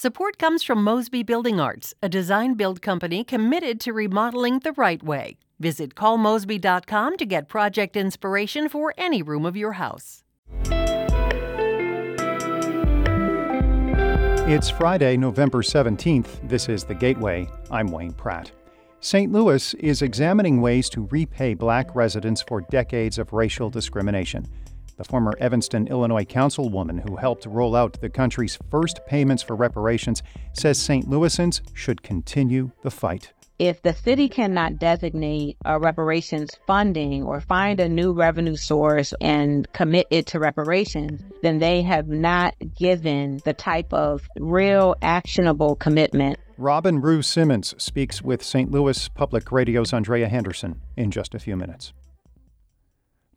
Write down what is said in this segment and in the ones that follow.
Support comes from Mosby Building Arts, a design build company committed to remodeling the right way. Visit callmosby.com to get project inspiration for any room of your house. It's Friday, November 17th. This is The Gateway. I'm Wayne Pratt. St. Louis is examining ways to repay black residents for decades of racial discrimination. The former Evanston, Illinois councilwoman who helped roll out the country's first payments for reparations says St. Louisans should continue the fight. If the city cannot designate a reparations funding or find a new revenue source and commit it to reparations, then they have not given the type of real actionable commitment. Robin Rue Simmons speaks with St. Louis Public Radio's Andrea Henderson in just a few minutes.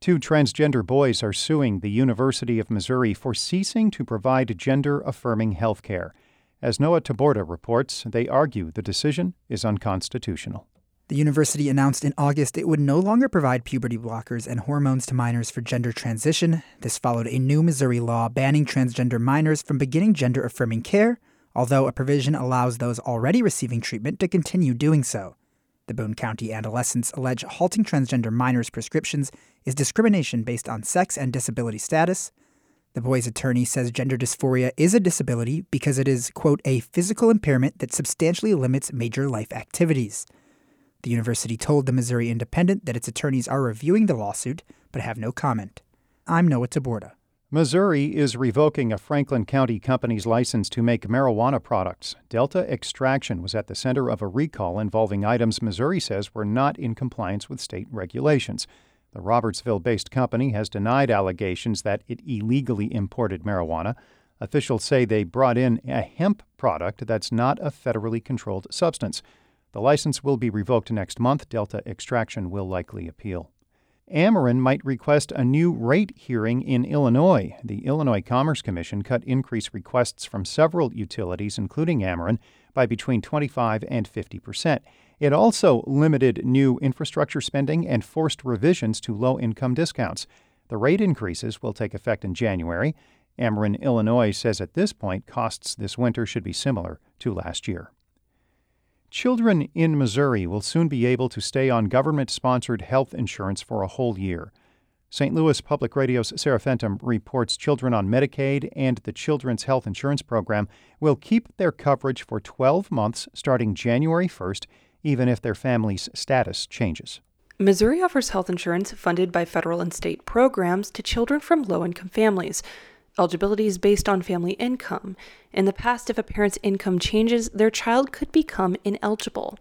Two transgender boys are suing the University of Missouri for ceasing to provide gender affirming health care. As Noah Taborda reports, they argue the decision is unconstitutional. The university announced in August it would no longer provide puberty blockers and hormones to minors for gender transition. This followed a new Missouri law banning transgender minors from beginning gender affirming care, although a provision allows those already receiving treatment to continue doing so. The Boone County adolescents allege halting transgender minors' prescriptions is discrimination based on sex and disability status. The boy's attorney says gender dysphoria is a disability because it is, quote, a physical impairment that substantially limits major life activities. The university told the Missouri Independent that its attorneys are reviewing the lawsuit but have no comment. I'm Noah Taborda. Missouri is revoking a Franklin County company's license to make marijuana products. Delta Extraction was at the center of a recall involving items Missouri says were not in compliance with state regulations. The Robertsville based company has denied allegations that it illegally imported marijuana. Officials say they brought in a hemp product that's not a federally controlled substance. The license will be revoked next month. Delta Extraction will likely appeal. Ameren might request a new rate hearing in Illinois. The Illinois Commerce Commission cut increase requests from several utilities, including Ameren, by between 25 and 50 percent. It also limited new infrastructure spending and forced revisions to low income discounts. The rate increases will take effect in January. Ameren, Illinois says at this point costs this winter should be similar to last year. Children in Missouri will soon be able to stay on government sponsored health insurance for a whole year. St. Louis Public Radio's Sarah Fentem reports children on Medicaid and the Children's Health Insurance Program will keep their coverage for 12 months starting January 1st, even if their family's status changes. Missouri offers health insurance funded by federal and state programs to children from low income families. Eligibility is based on family income. In the past, if a parent's income changes, their child could become ineligible.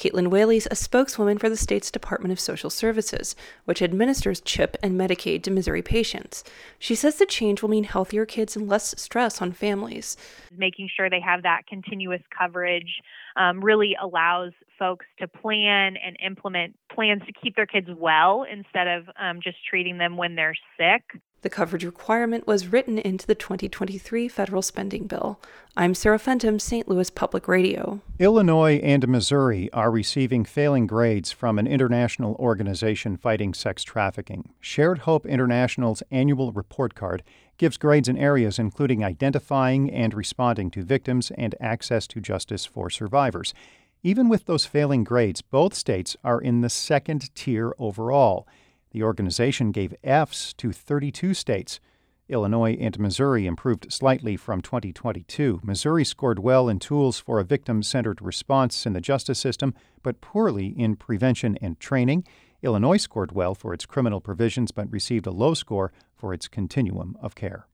Caitlin Whaley's a spokeswoman for the state's Department of Social Services, which administers CHIP and Medicaid to Missouri patients. She says the change will mean healthier kids and less stress on families. Making sure they have that continuous coverage um, really allows folks to plan and implement plans to keep their kids well instead of um, just treating them when they're sick. The coverage requirement was written into the 2023 federal spending bill. I'm Sarah Fentem, St. Louis Public Radio. Illinois and Missouri are receiving failing grades from an international organization fighting sex trafficking. Shared Hope International's annual report card gives grades in areas including identifying and responding to victims and access to justice for survivors. Even with those failing grades, both states are in the second tier overall. The organization gave Fs to 32 states. Illinois and Missouri improved slightly from 2022. Missouri scored well in tools for a victim centered response in the justice system, but poorly in prevention and training. Illinois scored well for its criminal provisions, but received a low score for its continuum of care.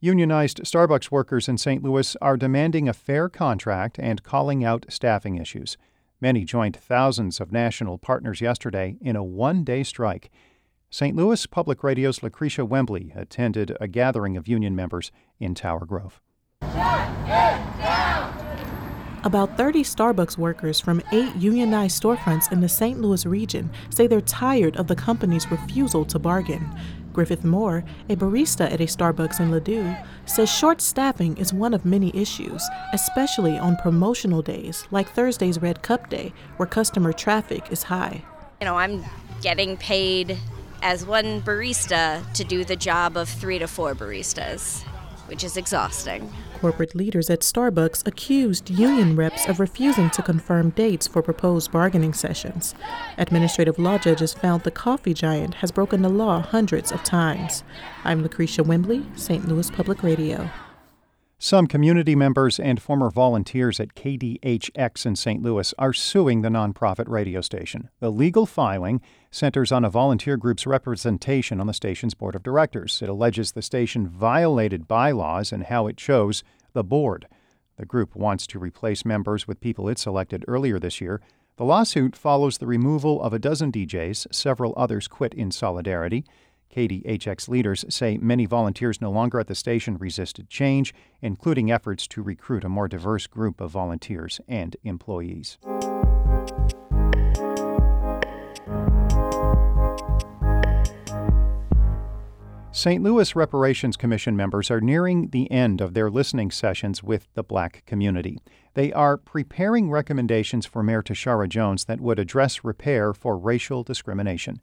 Unionized Starbucks workers in St. Louis are demanding a fair contract and calling out staffing issues. Many joined thousands of national partners yesterday in a one day strike. St. Louis Public Radio's Lacretia Wimbley attended a gathering of union members in Tower Grove. About 30 Starbucks workers from eight unionized storefronts in the St. Louis region say they're tired of the company's refusal to bargain. Griffith Moore, a barista at a Starbucks in Ladue, says short staffing is one of many issues, especially on promotional days like Thursday's Red Cup Day, where customer traffic is high. You know, I'm getting paid as one barista to do the job of three to four baristas, which is exhausting. Corporate leaders at Starbucks accused union reps of refusing to confirm dates for proposed bargaining sessions. Administrative law judges found the coffee giant has broken the law hundreds of times. I'm Lacretia Wimbley, St. Louis Public Radio. Some community members and former volunteers at KDHX in St. Louis are suing the nonprofit radio station. The legal filing centers on a volunteer group's representation on the station's board of directors. It alleges the station violated bylaws and how it chose the board. The group wants to replace members with people it selected earlier this year. The lawsuit follows the removal of a dozen DJs. Several others quit in solidarity. KDHX leaders say many volunteers no longer at the station resisted change, including efforts to recruit a more diverse group of volunteers and employees. St. Louis Reparations Commission members are nearing the end of their listening sessions with the black community. They are preparing recommendations for Mayor Tishaura Jones that would address repair for racial discrimination.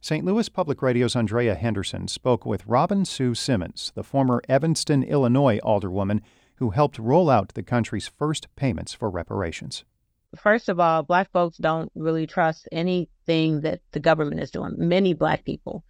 St. Louis Public Radio's Andrea Henderson spoke with Robin Rue Simmons, the former Evanston, Illinois alderwoman who helped roll out the country's first payments for reparations. First of all, black folks don't really trust anything that the government is doing. Many black people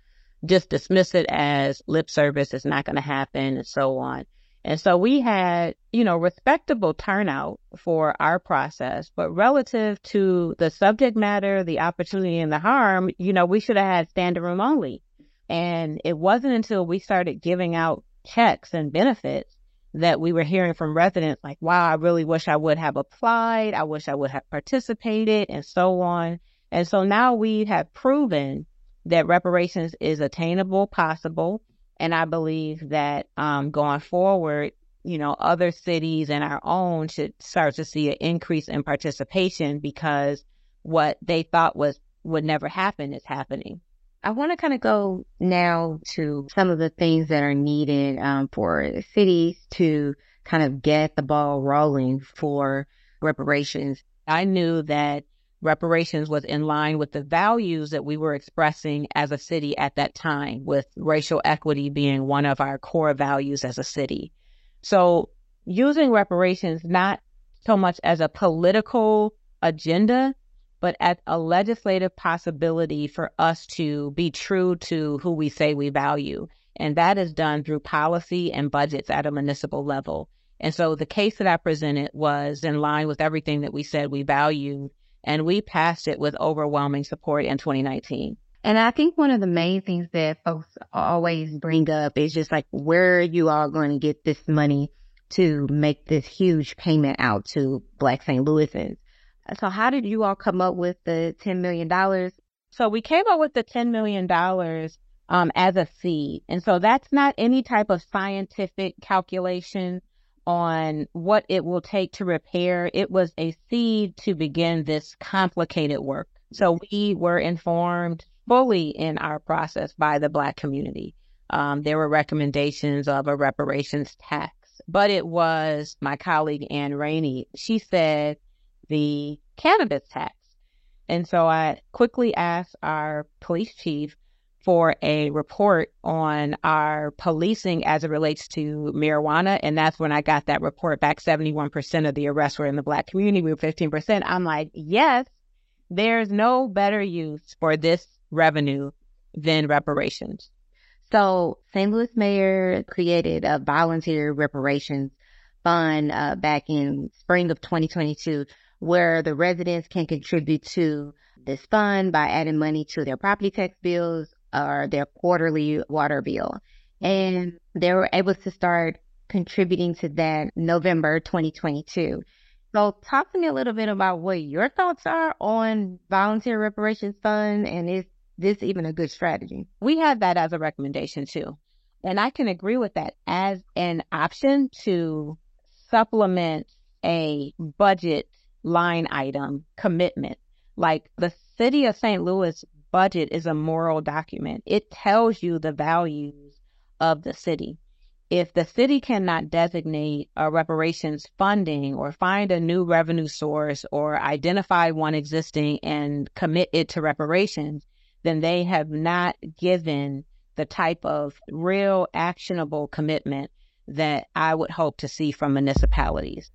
just dismiss it as lip service, it's not going to happen, and so on. And so we had, you know, respectable turnout for our process, but relative to the subject matter, the opportunity and the harm, you know, we should have had standing room only. And it wasn't until we started giving out checks and benefits that we were hearing from residents like, wow, I really wish I would have applied. I wish I would have participated and so on. And so now we have proven that reparations is attainable, possible, and I believe that um, going forward, you know, other cities and our own should start to see an increase in participation because what they thought was would never happen is happening. I want to kind of go now to some of the things that are needed um, for cities to kind of get the ball rolling for reparations. I knew that reparations was in line with the values that we were expressing as a city at that time, with racial equity being one of our core values as a city. So, using reparations not so much as a political agenda, but as a legislative possibility for us to be true to who we say we value. And that is done through policy and budgets at a municipal level. And so the case that I presented was in line with everything that we said we valued and we passed it with overwhelming support in 2019. And I think one of the main things that folks always bring up is just like where are you are going to get this money to make this huge payment out to Black St. Louisans. So, how did you all come up with the $10 million? So, we came up with the $10 million um, as a seed. And so, that's not any type of scientific calculation on what it will take to repair. It was a seed to begin this complicated work. So we were informed fully in our process by the Black community. Um, there were recommendations of a reparations tax, but it was my colleague Ann Rainey. She said the cannabis tax. And so I quickly asked our police chief for a report on our policing as it relates to marijuana. And that's when I got that report back 71% of the arrests were in the Black community, we were 15%. I'm like, yes, there's no better use for this revenue than reparations. So, St. Louis Mayor created a volunteer reparations fund uh, back in spring of 2022 where the residents can contribute to this fund by adding money to their property tax bills or their quarterly water bill. And they were able to start contributing to that November 2022. So talk to me a little bit about what your thoughts are on volunteer reparations fund and is this even a good strategy? We have that as a recommendation too. And I can agree with that as an option to supplement a budget line item commitment. Like the city of St. Louis budget is a moral document. It tells you the values of the city. If the city cannot designate a reparations funding or find a new revenue source or identify one existing and commit it to reparations, then they have not given the type of real actionable commitment that I would hope to see from municipalities.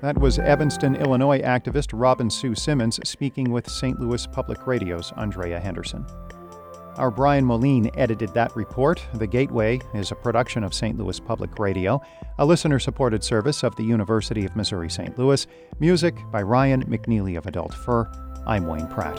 That was Evanston, Illinois activist Robin Rue Simmons speaking with St. Louis Public Radio's Andrea Henderson. Our Brian Moline edited that report. The Gateway is a production of St. Louis Public Radio, a listener supported service of the University of Missouri St. Louis. Music by Ryan McNeely of Adult Fur. I'm Wayne Pratt.